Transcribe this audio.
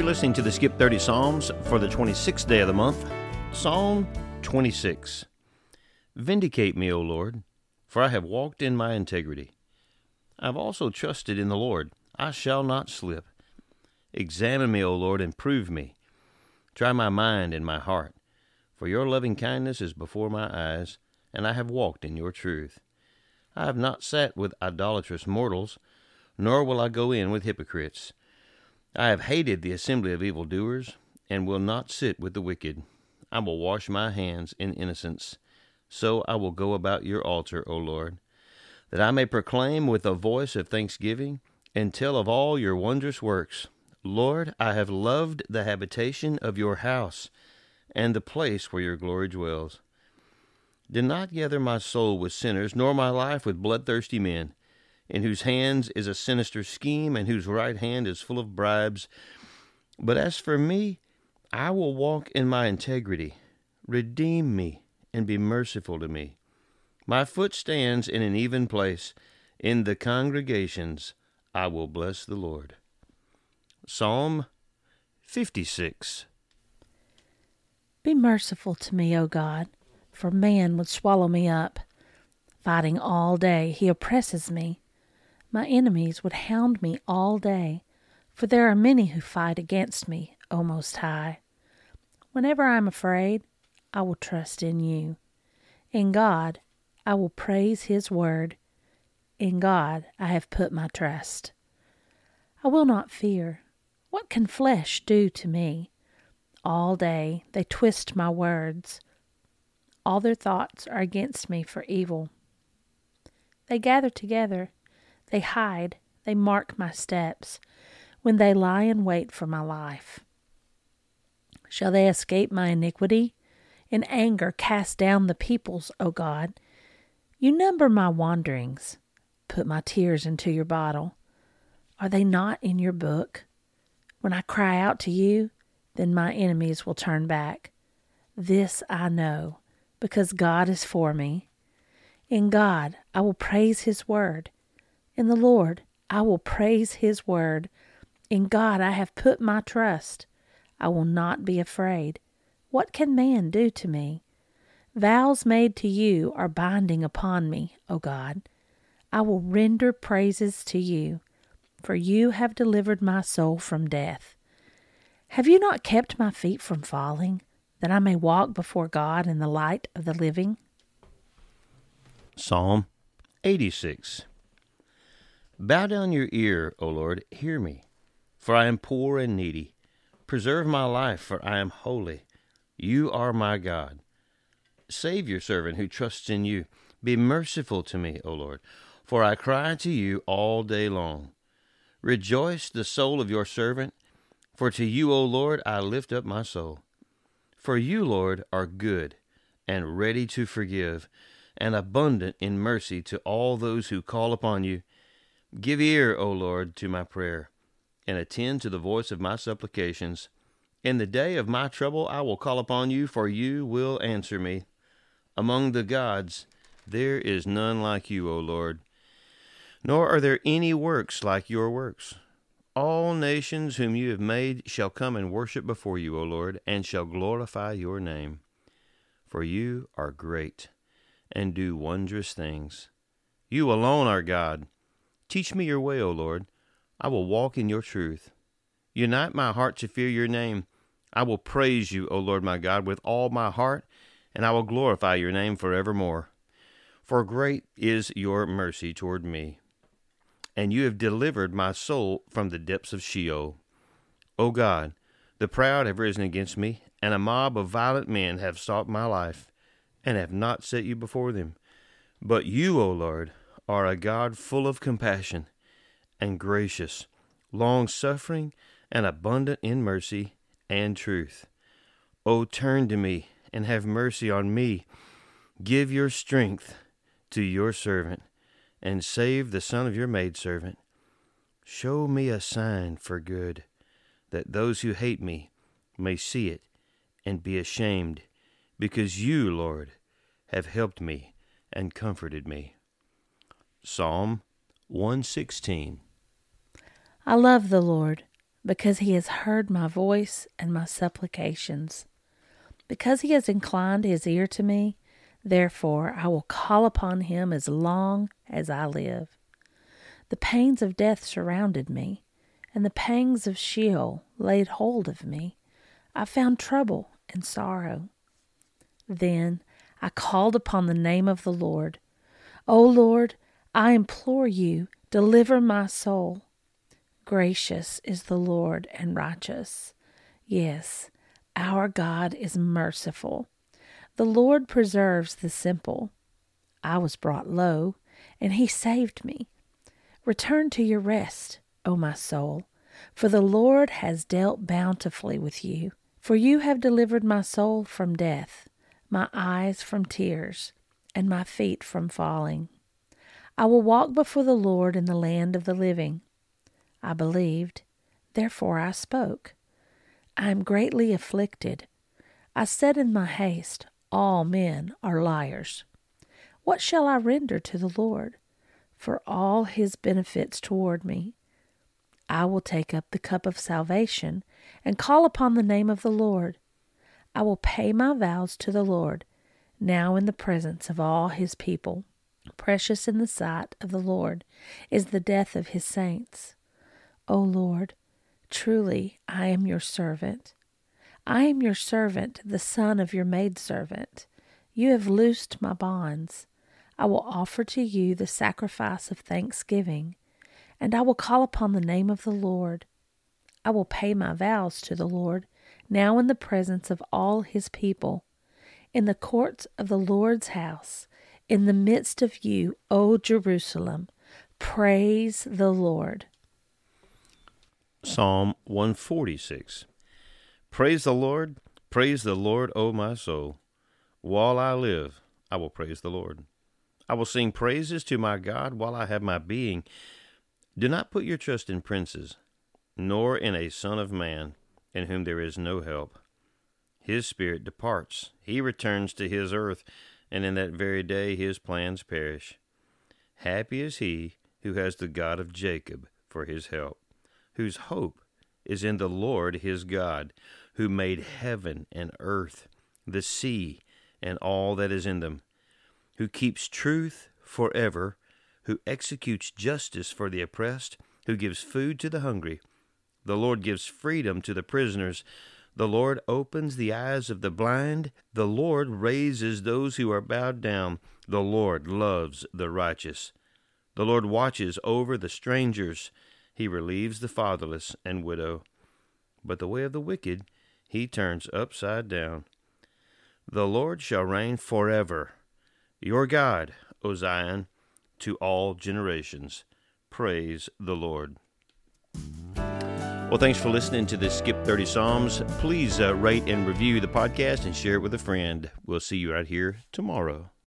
You're listening to the Skip 30 Psalms for the 26th day of the month, Psalm 26. Vindicate me, O Lord, for I have walked in my integrity. I have also trusted in the Lord. I shall not slip. Examine me, O Lord, and prove me. Try my mind and my heart, for your loving kindness is before my eyes, and I have walked in your truth. I have not sat with idolatrous mortals, nor will I go in with hypocrites. I have hated the assembly of evildoers, and will not sit with the wicked. I will wash my hands in innocence. So I will go about your altar, O Lord, that I may proclaim with a voice of thanksgiving, and tell of all your wondrous works. Lord, I have loved the habitation of your house, and the place where your glory dwells. Did not gather my soul with sinners, nor my life with bloodthirsty men in whose hands is a sinister scheme, and whose right hand is full of bribes. But as for me, I will walk in my integrity. Redeem me, and be merciful to me. My foot stands in an even place. In the congregations I will bless the Lord. Psalm 56 Be merciful to me, O God, for man would swallow me up. Fighting all day, he oppresses me. My enemies would hound me all day, for there are many who fight against me, O Most High. Whenever I am afraid, I will trust in you. In God, I will praise His word. In God, I have put my trust. I will not fear. What can flesh do to me? All day they twist my words. All their thoughts are against me for evil. They gather together they hide, they mark my steps, when they lie in wait for my life. Shall they escape my iniquity? In anger, cast down the peoples, O God. You number my wanderings. Put my tears into your bottle. Are they not in your book? When I cry out to you, then my enemies will turn back. This I know, because God is for me. In God I will praise His word. In the Lord I will praise his word. In God I have put my trust. I will not be afraid. What can man do to me? Vows made to you are binding upon me, O God. I will render praises to you, for you have delivered my soul from death. Have you not kept my feet from falling, that I may walk before God in the light of the living? Psalm 86 Bow down your ear, O Lord, hear me, for I am poor and needy. Preserve my life, for I am holy. You are my God. Save your servant who trusts in you. Be merciful to me, O Lord, for I cry to you all day long. Rejoice the soul of your servant, for to you, O Lord, I lift up my soul. For you, Lord, are good and ready to forgive, and abundant in mercy to all those who call upon you. Give ear, O Lord, to my prayer, and attend to the voice of my supplications. In the day of my trouble I will call upon you, for you will answer me. Among the gods there is none like you, O Lord, nor are there any works like your works. All nations whom you have made shall come and worship before you, O Lord, and shall glorify your name. For you are great, and do wondrous things. You alone are God. Teach me your way, O Lord. I will walk in your truth. Unite my heart to fear your name. I will praise you, O Lord my God, with all my heart, and I will glorify your name forevermore. For great is your mercy toward me, and you have delivered my soul from the depths of Sheol. O God, the proud have risen against me, and a mob of violent men have sought my life, and have not set you before them. But you, O Lord, are a God full of compassion and gracious, long suffering, and abundant in mercy and truth. O turn to me and have mercy on me. Give your strength to your servant, and save the son of your maidservant. Show me a sign for good, that those who hate me may see it and be ashamed, because you, Lord, have helped me and comforted me. Psalm 116. I love the Lord. because he has heard my voice and my supplications. Because he has inclined his ear to me, therefore I will call upon him as long as I live. The pains of death surrounded me, and the pangs of Sheol laid hold of me. I found trouble and sorrow. Then I called upon the name of the Lord. O Lord, I implore you, deliver my soul. Gracious is the Lord and righteous. Yes, our God is merciful. The Lord preserves the simple. I was brought low, and he saved me. Return to your rest, O my soul, for the Lord has dealt bountifully with you. For you have delivered my soul from death, my eyes from tears, and my feet from falling. I will walk before the Lord in the land of the living. I believed, therefore I spoke. I am greatly afflicted. I said in my haste, All men are liars. What shall I render to the Lord for all his benefits toward me? I will take up the cup of salvation and call upon the name of the Lord. I will pay my vows to the Lord, now in the presence of all his people. Precious in the sight of the Lord is the death of his saints. O Lord, truly I am your servant. I am your servant, the son of your maidservant. You have loosed my bonds. I will offer to you the sacrifice of thanksgiving, and I will call upon the name of the Lord. I will pay my vows to the Lord, now in the presence of all his people, in the courts of the Lord's house, in the midst of you, O Jerusalem. Praise the Lord. Psalm 146 Praise the Lord, praise the Lord, O my soul. While I live, I will praise the Lord. I will sing praises to my God while I have my being. Do not put your trust in princes, nor in a son of man, in whom there is no help. His spirit departs, he returns to his earth, and in that very day his plans perish. Happy is he who has the God of Jacob for his help whose hope is in the Lord his God, who made heaven and earth, the sea, and all that is in them, who keeps truth forever, who executes justice for the oppressed, who gives food to the hungry. The Lord gives freedom to the prisoners. The Lord opens the eyes of the blind. The Lord raises those who are bowed down. The Lord loves the righteous. The Lord watches over the strangers. He relieves the fatherless and widow, but the way of the wicked he turns upside down. The Lord shall reign forever. Your God, O Zion, to all generations. Praise the Lord. Well, thanks for listening to this Skip 30 Psalms. Please uh, rate and review the podcast and share it with a friend. We'll see you out here tomorrow.